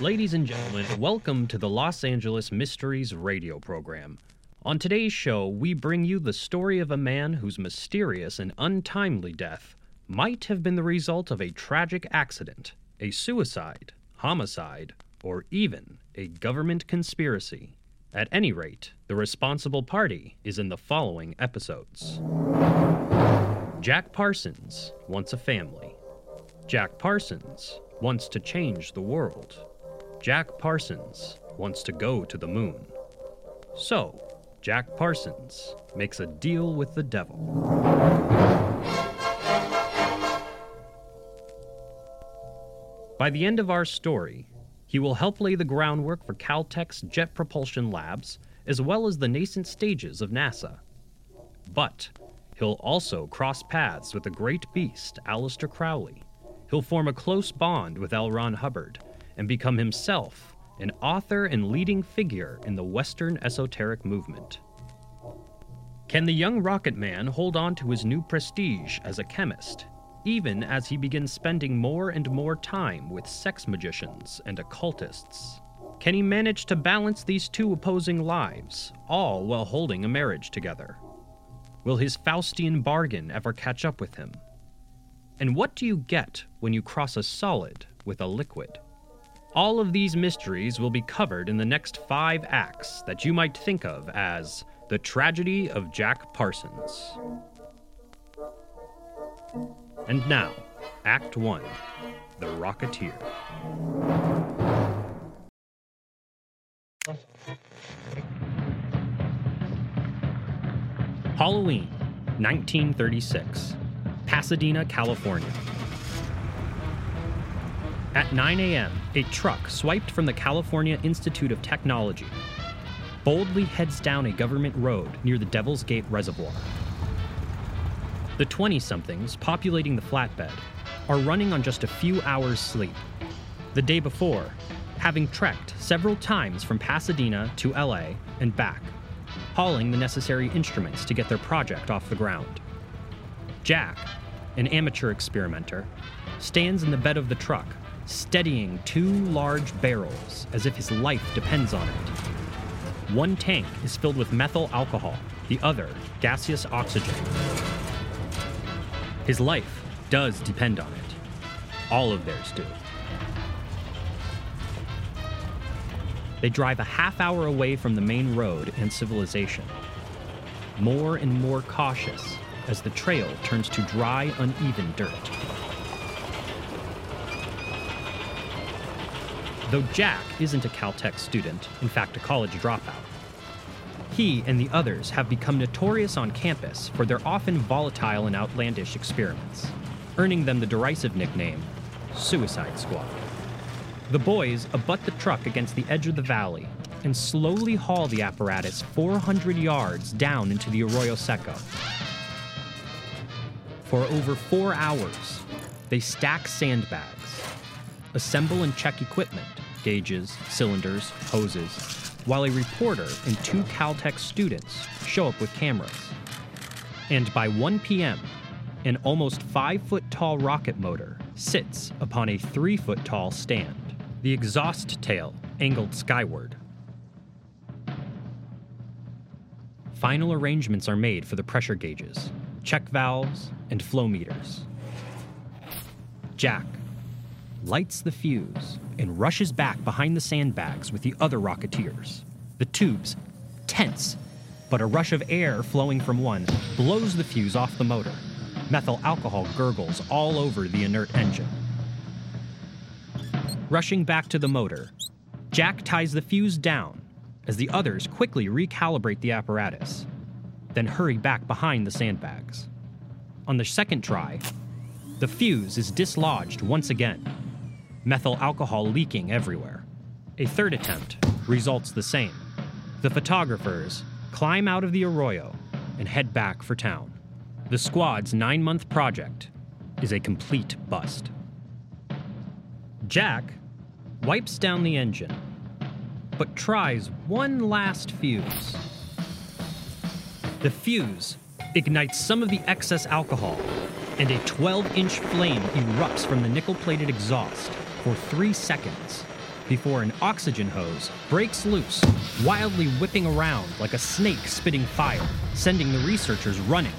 Ladies and gentlemen, welcome to the Los Angeles Mysteries radio program. On today's show, we bring you the story of a man whose mysterious and untimely death might have been the result of a tragic accident, a suicide, homicide, or even a government conspiracy. At any rate, the responsible party is in the following episodes. Jack Parsons wants a family. Jack Parsons wants to change the world. Jack Parsons wants to go to the moon. So, Jack Parsons makes a deal with the devil. By the end of our story, he will help lay the groundwork for Caltech's Jet Propulsion Labs, as well as the nascent stages of NASA. But he'll also cross paths with the great beast, Aleister Crowley. He'll form a close bond with L. Ron Hubbard and become himself an author and leading figure in the Western esoteric movement. Can the young rocket man hold on to his new prestige as a chemist, even as he begins spending more and more time with sex magicians and occultists? Can he manage to balance these two opposing lives, all while holding a marriage together? Will his Faustian bargain ever catch up with him? And what do you get when you cross a solid with a liquid? All of these mysteries will be covered in the next five acts that you might think of as The Tragedy of Jack Parsons. And now, Act 1 The Rocketeer. Halloween, 1936, Pasadena, California. At 9 a.m., a truck swiped from the California Institute of Technology boldly heads down a government road near the Devil's Gate Reservoir. The 20 somethings populating the flatbed are running on just a few hours' sleep. The day before, having trekked several times from Pasadena to LA and back, hauling the necessary instruments to get their project off the ground. Jack, an amateur experimenter, stands in the bed of the truck, steadying two large barrels as if his life depends on it. One tank is filled with methyl alcohol, the other, gaseous oxygen. His life does depend on it. All of theirs do. They drive a half hour away from the main road and civilization. More and more cautious as the trail turns to dry, uneven dirt. Though Jack isn't a Caltech student, in fact, a college dropout, he and the others have become notorious on campus for their often volatile and outlandish experiments, earning them the derisive nickname Suicide Squad. The boys abut the truck against the edge of the valley and slowly haul the apparatus 400 yards down into the Arroyo Seco. For over four hours, they stack sandbags, assemble and check equipment, gauges, cylinders, hoses, while a reporter and two Caltech students show up with cameras. And by 1 p.m., an almost five foot tall rocket motor sits upon a three foot tall stand, the exhaust tail angled skyward. Final arrangements are made for the pressure gauges, check valves, and flow meters. Jack lights the fuse and rushes back behind the sandbags with the other Rocketeers. The tubes tense, but a rush of air flowing from one blows the fuse off the motor. Methyl alcohol gurgles all over the inert engine. Rushing back to the motor, Jack ties the fuse down as the others quickly recalibrate the apparatus, then hurry back behind the sandbags. On the second try, the fuse is dislodged once again, methyl alcohol leaking everywhere. A third attempt results the same. The photographers climb out of the arroyo and head back for town. The squad's nine month project is a complete bust. Jack wipes down the engine, but tries one last fuse. The fuse ignites some of the excess alcohol, and a 12 inch flame erupts from the nickel plated exhaust for three seconds before an oxygen hose breaks loose, wildly whipping around like a snake spitting fire, sending the researchers running.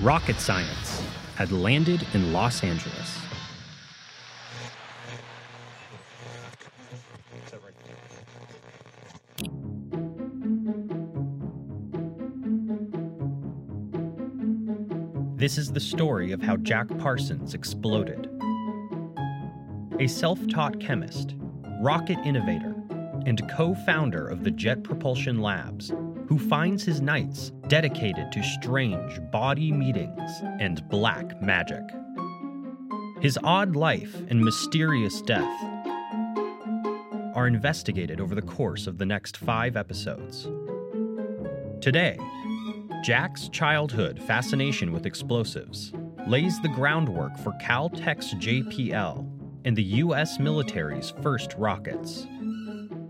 Rocket science had landed in Los Angeles. This is the story of how Jack Parsons exploded. A self taught chemist, rocket innovator, and co founder of the Jet Propulsion Labs, who finds his nights dedicated to strange body meetings and black magic. His odd life and mysterious death are investigated over the course of the next five episodes. Today, Jack's childhood fascination with explosives lays the groundwork for Caltech's JPL and the U.S. military's first rockets.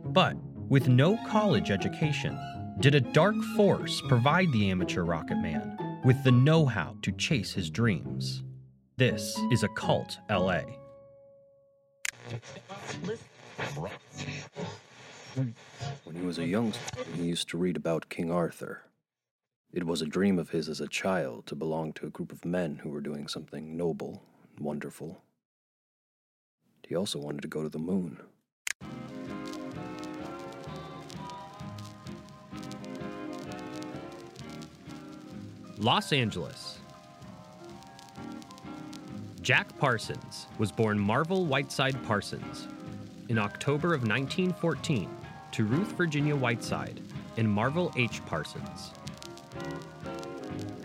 But with no college education, did a dark force provide the amateur rocket man with the know how to chase his dreams? This is Occult LA. When he was a youngster, he used to read about King Arthur. It was a dream of his as a child to belong to a group of men who were doing something noble and wonderful. He also wanted to go to the moon. Los Angeles. Jack Parsons was born Marvel Whiteside Parsons in October of 1914 to Ruth Virginia Whiteside and Marvel H. Parsons.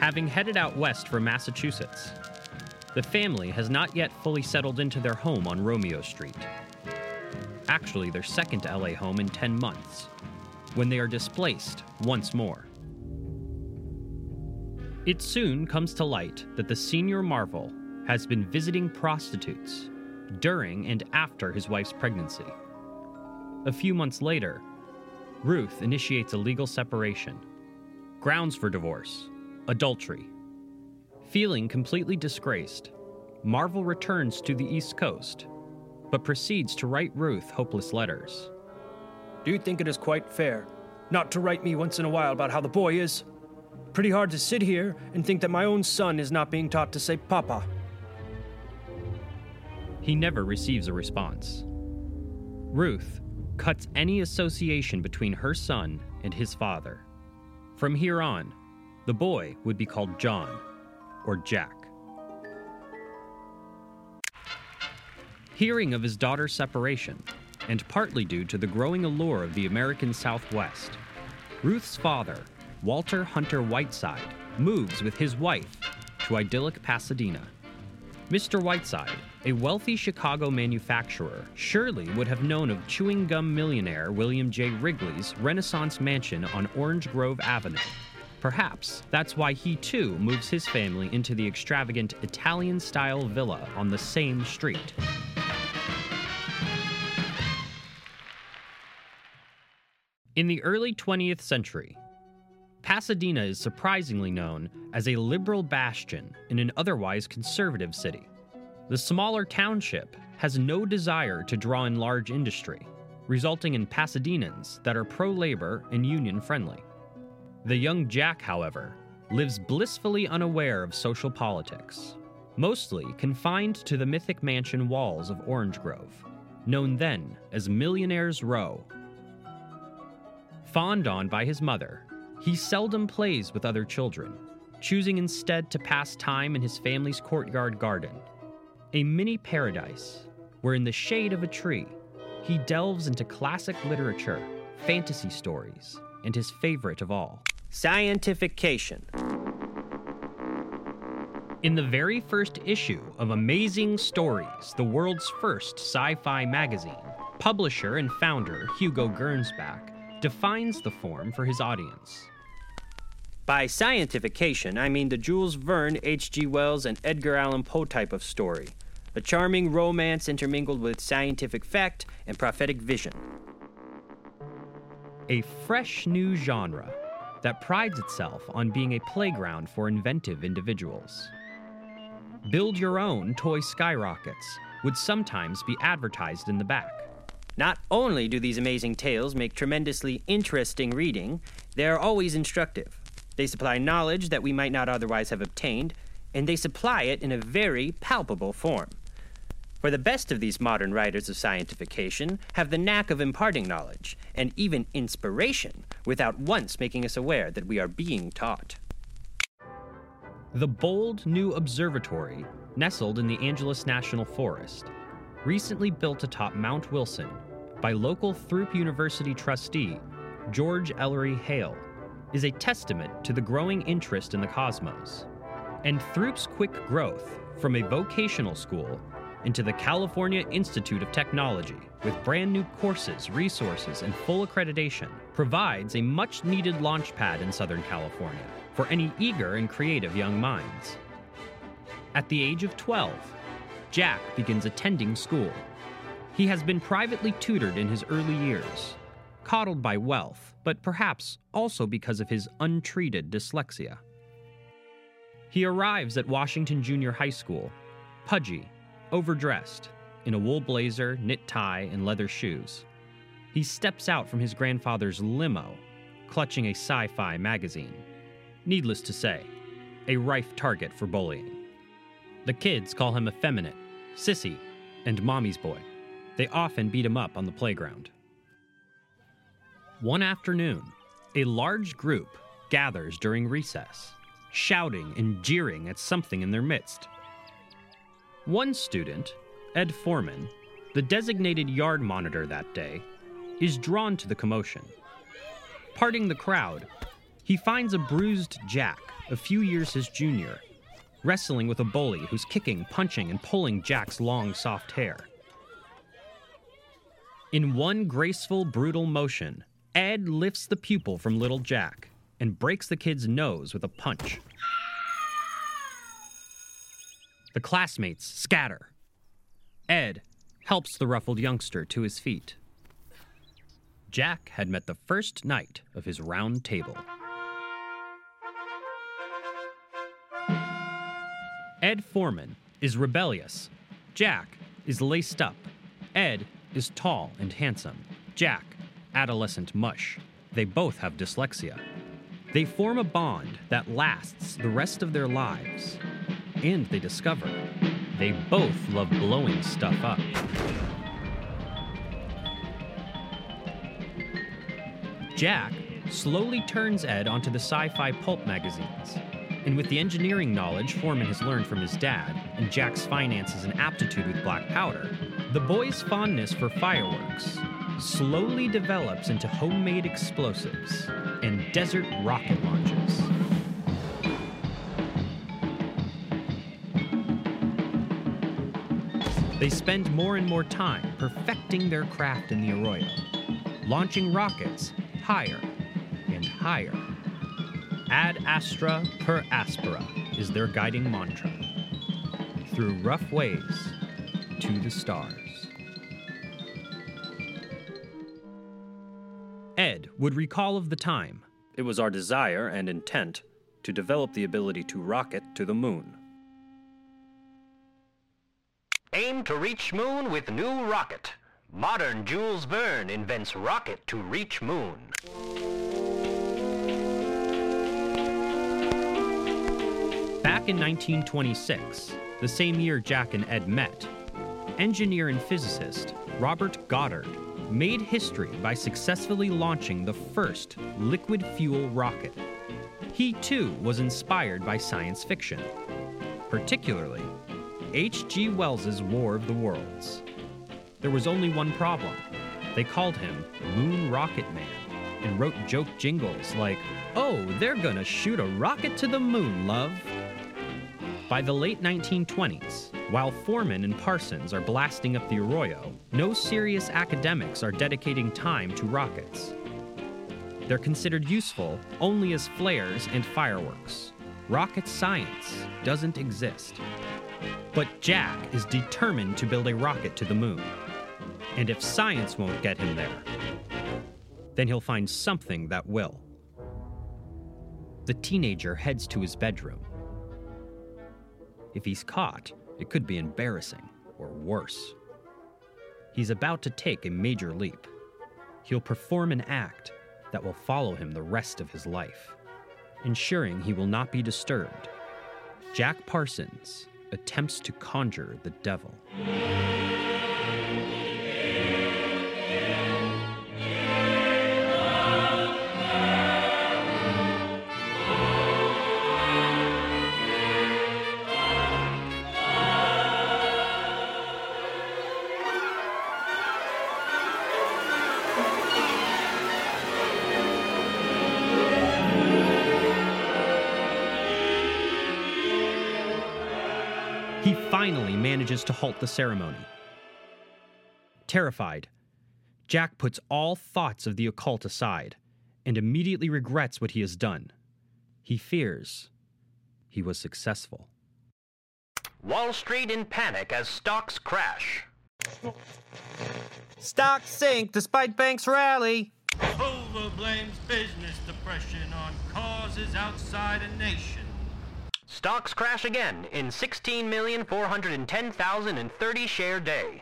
Having headed out west from Massachusetts, the family has not yet fully settled into their home on Romeo Street. Actually, their second LA home in 10 months, when they are displaced once more. It soon comes to light that the senior Marvel has been visiting prostitutes during and after his wife's pregnancy. A few months later, Ruth initiates a legal separation. Grounds for divorce adultery. Feeling completely disgraced, Marvel returns to the East Coast, but proceeds to write Ruth hopeless letters. Do you think it is quite fair not to write me once in a while about how the boy is? Pretty hard to sit here and think that my own son is not being taught to say Papa. He never receives a response. Ruth cuts any association between her son and his father. From here on, the boy would be called John, or Jack. Hearing of his daughter's separation, and partly due to the growing allure of the American Southwest, Ruth's father, Walter Hunter Whiteside, moves with his wife to idyllic Pasadena. Mr. Whiteside, a wealthy Chicago manufacturer, surely would have known of chewing gum millionaire William J. Wrigley's Renaissance mansion on Orange Grove Avenue Perhaps that's why he too moves his family into the extravagant Italian style villa on the same street. In the early 20th century, Pasadena is surprisingly known as a liberal bastion in an otherwise conservative city. The smaller township has no desire to draw in large industry, resulting in Pasadenans that are pro labor and union friendly. The young Jack, however, lives blissfully unaware of social politics, mostly confined to the mythic mansion walls of Orange Grove, known then as Millionaire's Row. Fawned on by his mother, he seldom plays with other children, choosing instead to pass time in his family's courtyard garden, a mini paradise where, in the shade of a tree, he delves into classic literature, fantasy stories, and his favorite of all, Scientifiction. In the very first issue of Amazing Stories, the world's first sci fi magazine, publisher and founder Hugo Gernsback defines the form for his audience. By scientifiction, I mean the Jules Verne, H.G. Wells, and Edgar Allan Poe type of story. A charming romance intermingled with scientific fact and prophetic vision. A fresh new genre that prides itself on being a playground for inventive individuals. Build your own toy skyrockets would sometimes be advertised in the back. Not only do these amazing tales make tremendously interesting reading, they are always instructive. They supply knowledge that we might not otherwise have obtained, and they supply it in a very palpable form. For the best of these modern writers of scientifiction have the knack of imparting knowledge and even inspiration without once making us aware that we are being taught. The bold new observatory, nestled in the Angeles National Forest, recently built atop Mount Wilson by local Throop University trustee George Ellery Hale, is a testament to the growing interest in the cosmos. And Throop's quick growth from a vocational school into the California Institute of Technology with brand new courses, resources, and full accreditation provides a much needed launchpad in Southern California for any eager and creative young minds. At the age of 12, Jack begins attending school. He has been privately tutored in his early years, coddled by wealth, but perhaps also because of his untreated dyslexia. He arrives at Washington Junior High School, pudgy, overdressed, in a wool blazer, knit tie, and leather shoes. He steps out from his grandfather's limo, clutching a sci fi magazine. Needless to say, a rife target for bullying. The kids call him effeminate, sissy, and mommy's boy. They often beat him up on the playground. One afternoon, a large group gathers during recess, shouting and jeering at something in their midst. One student, Ed Forman, the designated yard monitor that day, is drawn to the commotion. Parting the crowd, he finds a bruised Jack, a few years his junior, wrestling with a bully who's kicking, punching, and pulling Jack's long, soft hair. In one graceful, brutal motion, Ed lifts the pupil from little Jack and breaks the kid's nose with a punch. The classmates scatter. Ed helps the ruffled youngster to his feet. Jack had met the first knight of his round table. Ed Forman is rebellious. Jack is laced up. Ed is tall and handsome. Jack, adolescent mush. They both have dyslexia. They form a bond that lasts the rest of their lives. And they discover they both love blowing stuff up. Jack slowly turns Ed onto the sci fi pulp magazines. And with the engineering knowledge Forman has learned from his dad, and Jack's finances and aptitude with black powder, the boy's fondness for fireworks slowly develops into homemade explosives and desert rocket launches. They spend more and more time perfecting their craft in the arroyo, launching rockets higher and higher. Ad astra per aspera is their guiding mantra. Through rough ways to the stars. Ed would recall of the time. It was our desire and intent to develop the ability to rocket to the moon. Aim to reach moon with new rocket. Modern Jules Verne invents rocket to reach moon. Back in 1926, the same year Jack and Ed met, engineer and physicist Robert Goddard made history by successfully launching the first liquid fuel rocket. He too was inspired by science fiction, particularly H.G. Wells's War of the Worlds. There was only one problem. They called him Moon Rocket Man and wrote joke jingles like, Oh, they're gonna shoot a rocket to the moon, love. By the late 1920s, while Forman and Parsons are blasting up the Arroyo, no serious academics are dedicating time to rockets. They're considered useful only as flares and fireworks. Rocket science doesn't exist. But Jack is determined to build a rocket to the moon. And if science won't get him there, then he'll find something that will. the teenager heads to his bedroom. If he's caught, it could be embarrassing, or worse. He's about to take a major leap. He'll perform an act that will follow him the rest of his life, ensuring he will not be disturbed. Jack Parsons attempts to conjure the devil. Finally manages to halt the ceremony. Terrified, Jack puts all thoughts of the occult aside and immediately regrets what he has done. He fears he was successful. Wall Street in panic as stocks crash. Stocks sink despite banks rally. Hoover blames business depression on causes outside a nation. Stocks crash again in 16,410,030 share day.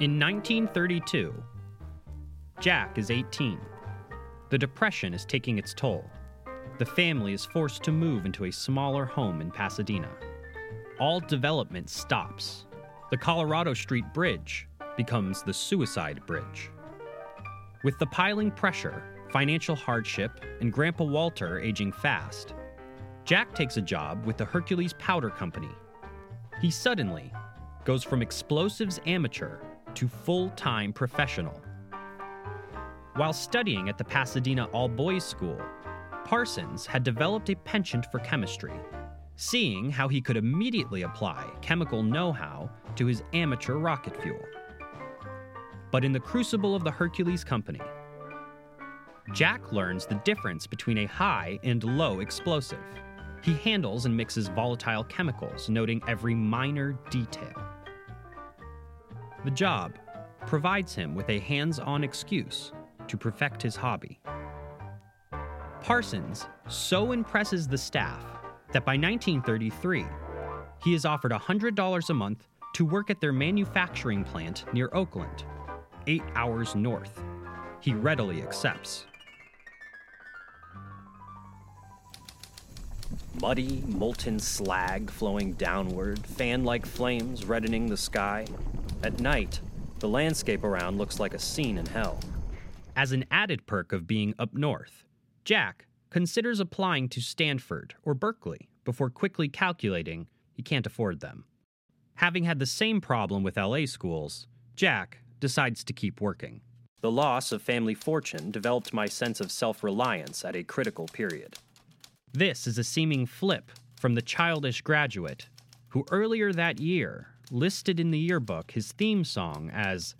In 1932, Jack is 18. The Depression is taking its toll. The family is forced to move into a smaller home in Pasadena. All development stops. The Colorado Street Bridge becomes the Suicide Bridge. With the piling pressure, financial hardship, and Grandpa Walter aging fast, Jack takes a job with the Hercules Powder Company. He suddenly goes from explosives amateur to full time professional. While studying at the Pasadena All Boys School, Parsons had developed a penchant for chemistry, seeing how he could immediately apply chemical know how to his amateur rocket fuel. But in the crucible of the Hercules Company, Jack learns the difference between a high and low explosive. He handles and mixes volatile chemicals, noting every minor detail. The job provides him with a hands on excuse to perfect his hobby. Parsons so impresses the staff that by 1933, he is offered $100 a month to work at their manufacturing plant near Oakland, eight hours north. He readily accepts. Muddy, molten slag flowing downward, fan like flames reddening the sky. At night, the landscape around looks like a scene in hell. As an added perk of being up north, Jack considers applying to Stanford or Berkeley before quickly calculating he can't afford them. Having had the same problem with LA schools, Jack decides to keep working. The loss of family fortune developed my sense of self reliance at a critical period. This is a seeming flip from the childish graduate who earlier that year listed in the yearbook his theme song as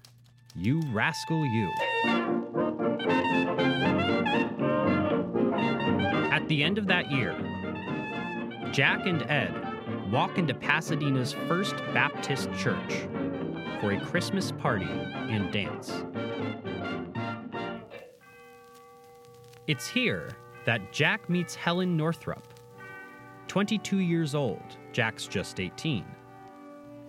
You Rascal You. At the end of that year, Jack and Ed walk into Pasadena's First Baptist Church for a Christmas party and dance. It's here that Jack meets Helen Northrup. 22 years old, Jack's just 18.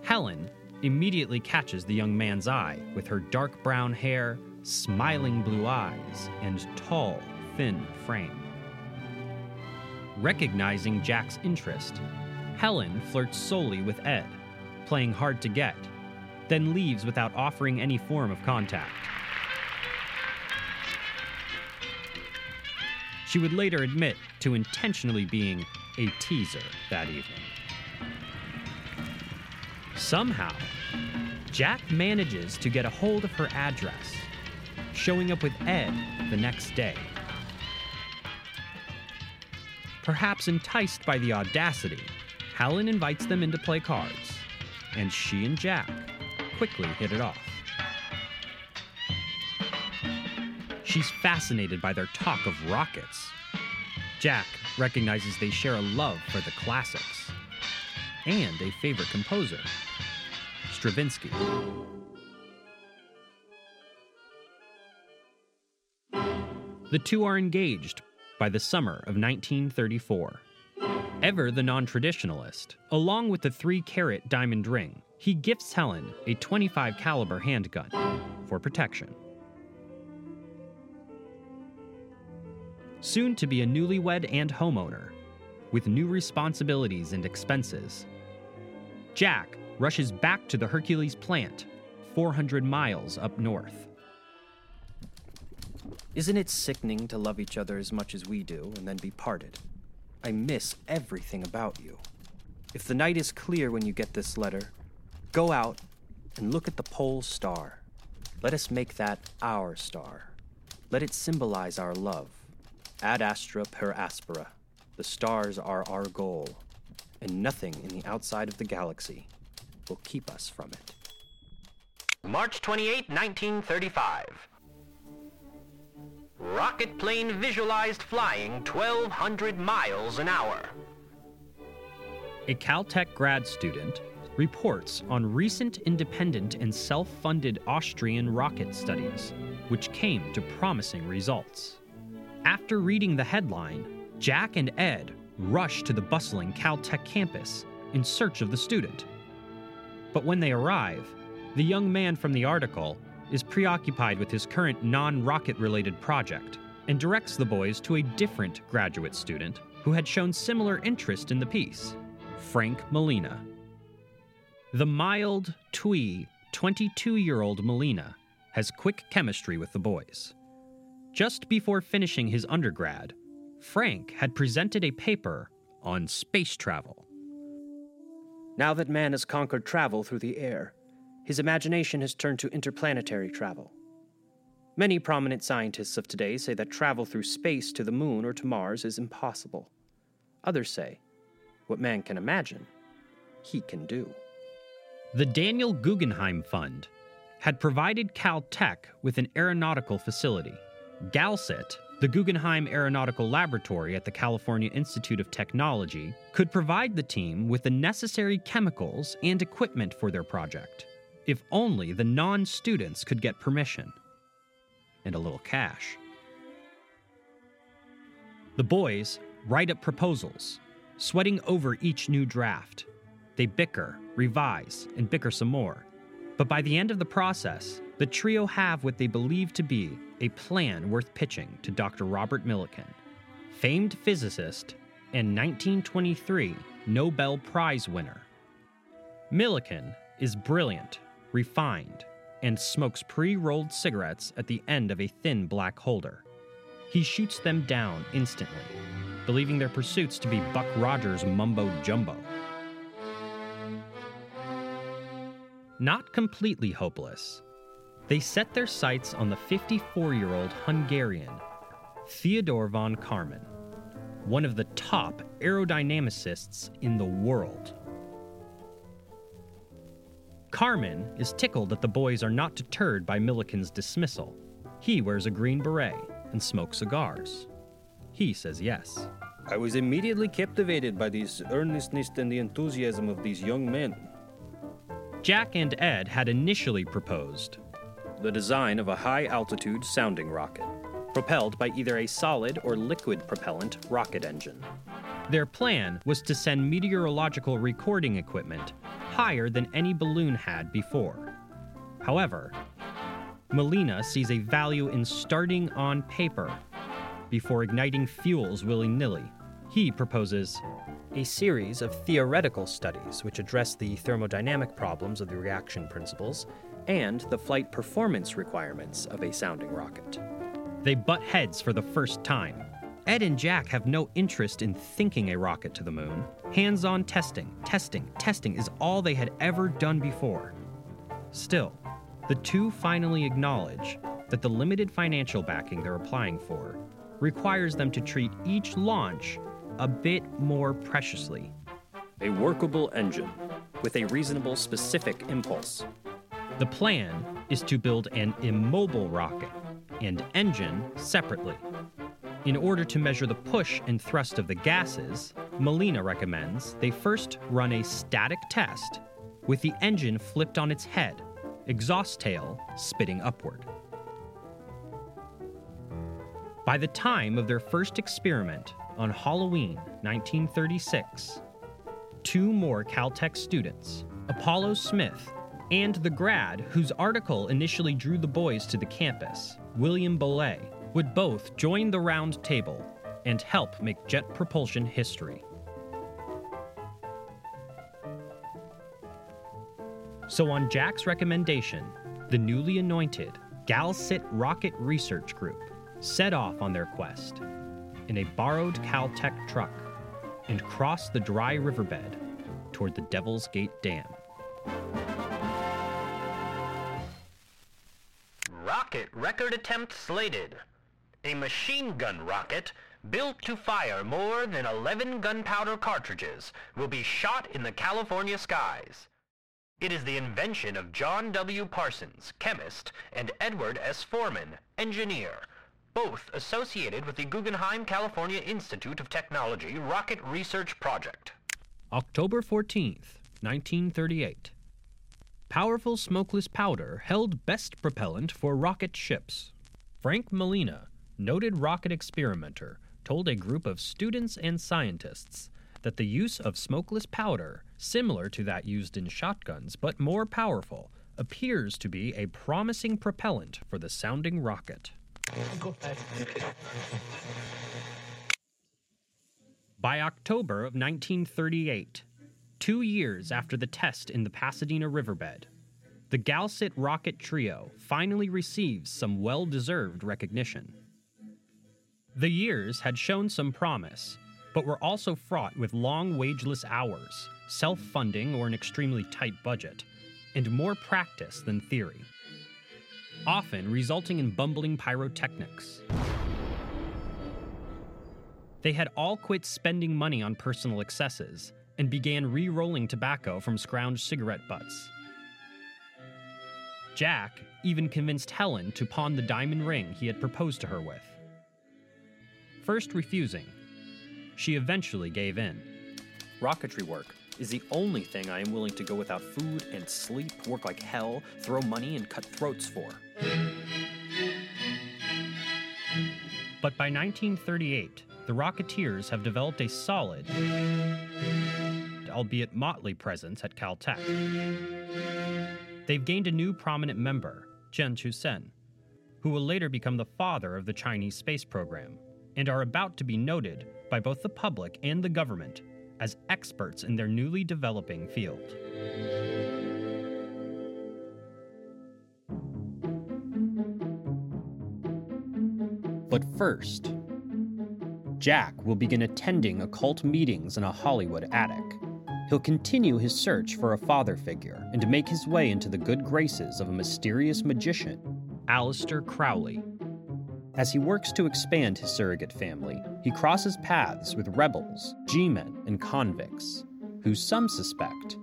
Helen immediately catches the young man's eye with her dark brown hair, smiling blue eyes, and tall, thin frame. Recognizing Jack's interest, Helen flirts solely with Ed, playing hard to get, then leaves without offering any form of contact. She would later admit to intentionally being a teaser that evening. Somehow, Jack manages to get a hold of her address, showing up with Ed the next day. Perhaps enticed by the audacity, Helen invites them in to play cards, and she and Jack quickly hit it off. She's fascinated by their talk of rockets. Jack recognizes they share a love for the classics and a favorite composer, Stravinsky. The two are engaged by the summer of 1934. Ever the non traditionalist, along with the 3 carat diamond ring, he gifts Helen a 25 caliber handgun for protection. Soon to be a newlywed and homeowner, with new responsibilities and expenses, Jack rushes back to the Hercules plant, 400 miles up north. Isn't it sickening to love each other as much as we do and then be parted? I miss everything about you. If the night is clear when you get this letter, go out and look at the pole star. Let us make that our star. Let it symbolize our love. Ad astra per aspera. The stars are our goal, and nothing in the outside of the galaxy will keep us from it. March 28, 1935. Rocket plane visualized flying 1,200 miles an hour. A Caltech grad student reports on recent independent and self funded Austrian rocket studies, which came to promising results. After reading the headline, Jack and Ed rush to the bustling Caltech campus in search of the student. But when they arrive, the young man from the article is preoccupied with his current non rocket related project and directs the boys to a different graduate student who had shown similar interest in the piece Frank Molina. The mild, twee, 22 year old Molina has quick chemistry with the boys. Just before finishing his undergrad, Frank had presented a paper on space travel. Now that man has conquered travel through the air, his imagination has turned to interplanetary travel. Many prominent scientists of today say that travel through space to the moon or to Mars is impossible. Others say, what man can imagine, he can do. The Daniel Guggenheim Fund had provided Caltech with an aeronautical facility. GALCIT the Guggenheim Aeronautical Laboratory at the California Institute of Technology could provide the team with the necessary chemicals and equipment for their project, if only the non students could get permission and a little cash. The boys write up proposals, sweating over each new draft. They bicker, revise, and bicker some more. But by the end of the process, the trio have what they believe to be a plan worth pitching to Dr. Robert Millikan, famed physicist and 1923 Nobel Prize winner. Millikan is brilliant, refined, and smokes pre rolled cigarettes at the end of a thin black holder. He shoots them down instantly, believing their pursuits to be Buck Rogers' mumbo jumbo. Not completely hopeless, they set their sights on the 54 year old Hungarian, Theodor von Karman, one of the top aerodynamicists in the world. Karman is tickled that the boys are not deterred by Millikan's dismissal. He wears a green beret and smokes cigars. He says yes. I was immediately captivated by the earnestness and the enthusiasm of these young men. Jack and Ed had initially proposed the design of a high altitude sounding rocket, propelled by either a solid or liquid propellant rocket engine. Their plan was to send meteorological recording equipment higher than any balloon had before. However, Molina sees a value in starting on paper before igniting fuels willy nilly. He proposes a series of theoretical studies which address the thermodynamic problems of the reaction principles and the flight performance requirements of a sounding rocket. They butt heads for the first time. Ed and Jack have no interest in thinking a rocket to the moon. Hands on testing, testing, testing is all they had ever done before. Still, the two finally acknowledge that the limited financial backing they're applying for requires them to treat each launch a bit more preciously. A workable engine with a reasonable specific impulse the plan is to build an immobile rocket and engine separately. In order to measure the push and thrust of the gases, Molina recommends they first run a static test with the engine flipped on its head, exhaust tail spitting upward. By the time of their first experiment on Halloween 1936, two more Caltech students, Apollo Smith and the grad whose article initially drew the boys to the campus, William Bollay, would both join the round table and help make jet propulsion history. So, on Jack's recommendation, the newly anointed GalCit Rocket Research Group set off on their quest in a borrowed Caltech truck and crossed the dry riverbed toward the Devil's Gate Dam. Record attempt slated. A machine gun rocket built to fire more than 11 gunpowder cartridges will be shot in the California skies. It is the invention of John W. Parsons, chemist, and Edward S. Forman, engineer, both associated with the Guggenheim California Institute of Technology Rocket Research Project. October 14th, 1938. Powerful smokeless powder held best propellant for rocket ships. Frank Molina, noted rocket experimenter, told a group of students and scientists that the use of smokeless powder, similar to that used in shotguns but more powerful, appears to be a promising propellant for the sounding rocket. By October of 1938, two years after the test in the Pasadena riverbed, the GalCit rocket trio finally receives some well deserved recognition. The years had shown some promise, but were also fraught with long wageless hours, self funding or an extremely tight budget, and more practice than theory, often resulting in bumbling pyrotechnics. They had all quit spending money on personal excesses and began re rolling tobacco from scrounged cigarette butts. Jack even convinced Helen to pawn the diamond ring he had proposed to her with. First refusing, she eventually gave in. Rocketry work is the only thing I am willing to go without food and sleep, work like hell, throw money, and cut throats for. But by 1938, the Rocketeers have developed a solid, albeit motley presence at Caltech. They've gained a new prominent member, Qian Xuesen, who will later become the father of the Chinese space program, and are about to be noted by both the public and the government as experts in their newly developing field. But first, Jack will begin attending occult meetings in a Hollywood attic. He'll continue his search for a father figure and make his way into the good graces of a mysterious magician, Aleister Crowley. As he works to expand his surrogate family, he crosses paths with rebels, G men, and convicts, who some suspect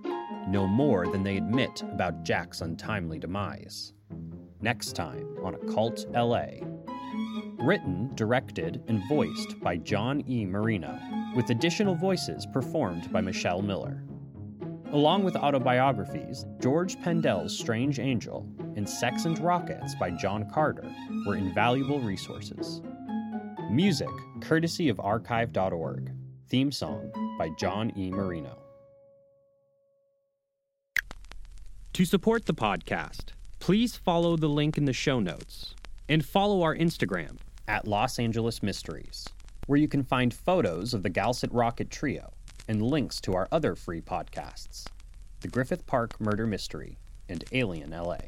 know more than they admit about Jack's untimely demise. Next time on Occult LA. Written, directed, and voiced by John E. Marino, with additional voices performed by Michelle Miller. Along with autobiographies, George Pendle's Strange Angel and Sex and Rockets by John Carter were invaluable resources. Music, courtesy of archive.org. Theme song by John E. Marino. To support the podcast, please follow the link in the show notes and follow our Instagram at Los Angeles Mysteries, where you can find photos of the GalCit Rocket Trio and links to our other free podcasts The Griffith Park Murder Mystery and Alien LA.